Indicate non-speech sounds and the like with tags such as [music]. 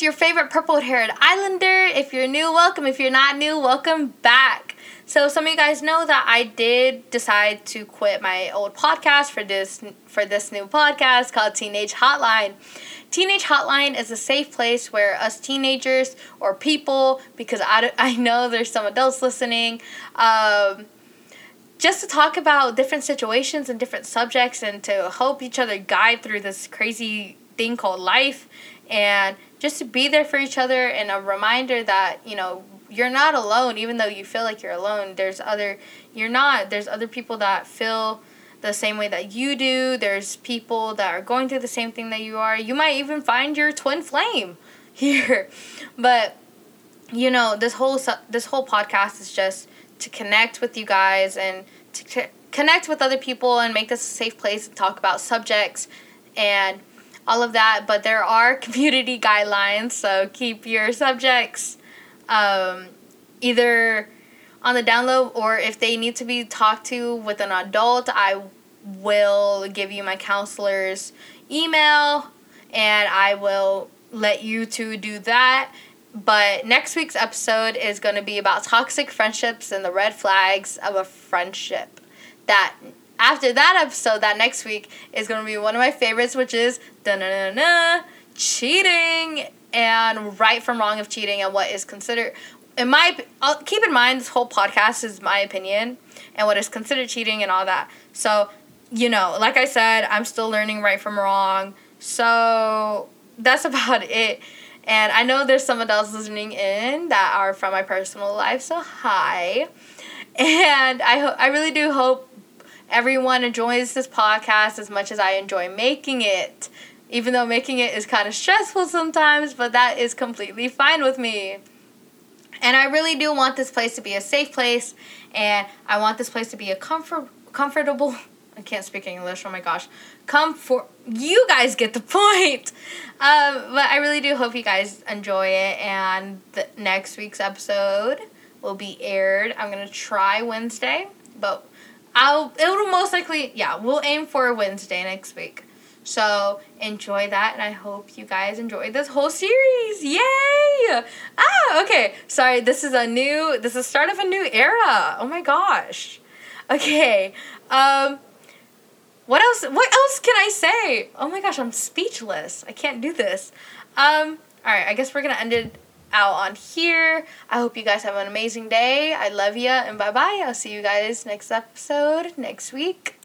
your favorite purple haired islander. If you're new, welcome. If you're not new, welcome back. So some of you guys know that I did decide to quit my old podcast for this for this new podcast called Teenage Hotline. Teenage Hotline is a safe place where us teenagers or people, because I, [laughs] I know there's some adults listening, um, just to talk about different situations and different subjects and to help each other guide through this crazy thing called life and just to be there for each other and a reminder that you know you're not alone even though you feel like you're alone. There's other you're not. There's other people that feel the same way that you do. There's people that are going through the same thing that you are. You might even find your twin flame [laughs] here. But you know this whole this whole podcast is just to connect with you guys and to connect with other people and make this a safe place to talk about subjects. And all of that. But there are [laughs] community guidelines, so keep your subjects um, either on the download or if they need to be talked to with an adult, I will give you my counselor's email and I will let you two do that. But next week's episode is going to be about toxic friendships and the red flags of a friendship that after that episode, that next week is going to be one of my favorites, which is cheating and right from wrong of cheating and what is considered. In my, I'll keep in mind this whole podcast is my opinion and what is considered cheating and all that. So, you know, like I said, I'm still learning right from wrong. So that's [laughs] about it. And I know there's some adults listening in that are from my personal life, so hi. And I ho- I really do hope everyone enjoys this podcast as much as I enjoy making it. Even though making it is kind of stressful sometimes, but that is completely fine with me. And I really do want this place to be a safe place, and I want this place to be a comfort, comfortable. [laughs] I can't speak English. Oh my gosh, comfort. You guys get the [laughs] point. Um, but I really do hope you guys enjoy it, and the next week's episode will be aired. I'm gonna try Wednesday, but I'll it'll most likely yeah, we'll aim for a Wednesday next week. So enjoy that and I hope you guys enjoy this whole series. Yay! Ah, okay. Sorry, this is a new this is the start of a new era. Oh my gosh. Okay. Um what else what else can I say? Oh my gosh, I'm speechless. I can't do this. Um all right, I guess we're to end it out on here. I hope you guys have an amazing day. I love you and bye bye. I'll see you guys next episode next week.